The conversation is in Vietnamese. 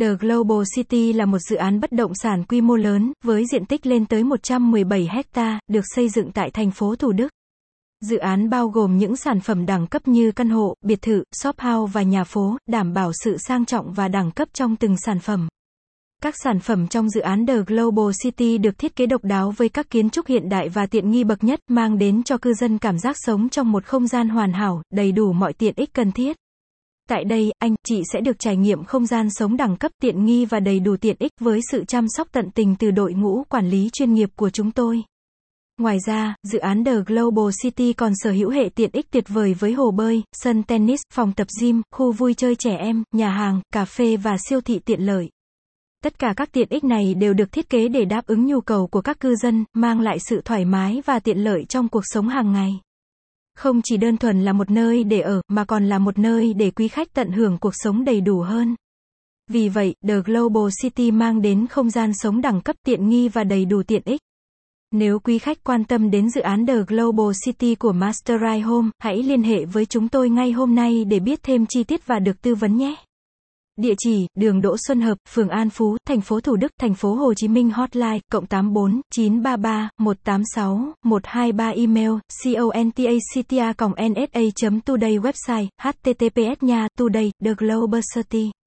The Global City là một dự án bất động sản quy mô lớn, với diện tích lên tới 117 hecta, được xây dựng tại thành phố Thủ Đức. Dự án bao gồm những sản phẩm đẳng cấp như căn hộ, biệt thự, shop house và nhà phố, đảm bảo sự sang trọng và đẳng cấp trong từng sản phẩm. Các sản phẩm trong dự án The Global City được thiết kế độc đáo với các kiến trúc hiện đại và tiện nghi bậc nhất, mang đến cho cư dân cảm giác sống trong một không gian hoàn hảo, đầy đủ mọi tiện ích cần thiết. Tại đây, anh, chị sẽ được trải nghiệm không gian sống đẳng cấp tiện nghi và đầy đủ tiện ích với sự chăm sóc tận tình từ đội ngũ quản lý chuyên nghiệp của chúng tôi. Ngoài ra, dự án The Global City còn sở hữu hệ tiện ích tuyệt vời với hồ bơi, sân tennis, phòng tập gym, khu vui chơi trẻ em, nhà hàng, cà phê và siêu thị tiện lợi. Tất cả các tiện ích này đều được thiết kế để đáp ứng nhu cầu của các cư dân, mang lại sự thoải mái và tiện lợi trong cuộc sống hàng ngày. Không chỉ đơn thuần là một nơi để ở, mà còn là một nơi để quý khách tận hưởng cuộc sống đầy đủ hơn. Vì vậy, The Global City mang đến không gian sống đẳng cấp tiện nghi và đầy đủ tiện ích. Nếu quý khách quan tâm đến dự án The Global City của Masterride Home, hãy liên hệ với chúng tôi ngay hôm nay để biết thêm chi tiết và được tư vấn nhé. Địa chỉ, đường Đỗ Xuân Hợp, phường An Phú, thành phố Thủ Đức, thành phố Hồ Chí Minh Hotline, cộng 84 933 186 123 Email, contacta nsa today Website, https nha, today, The Global City.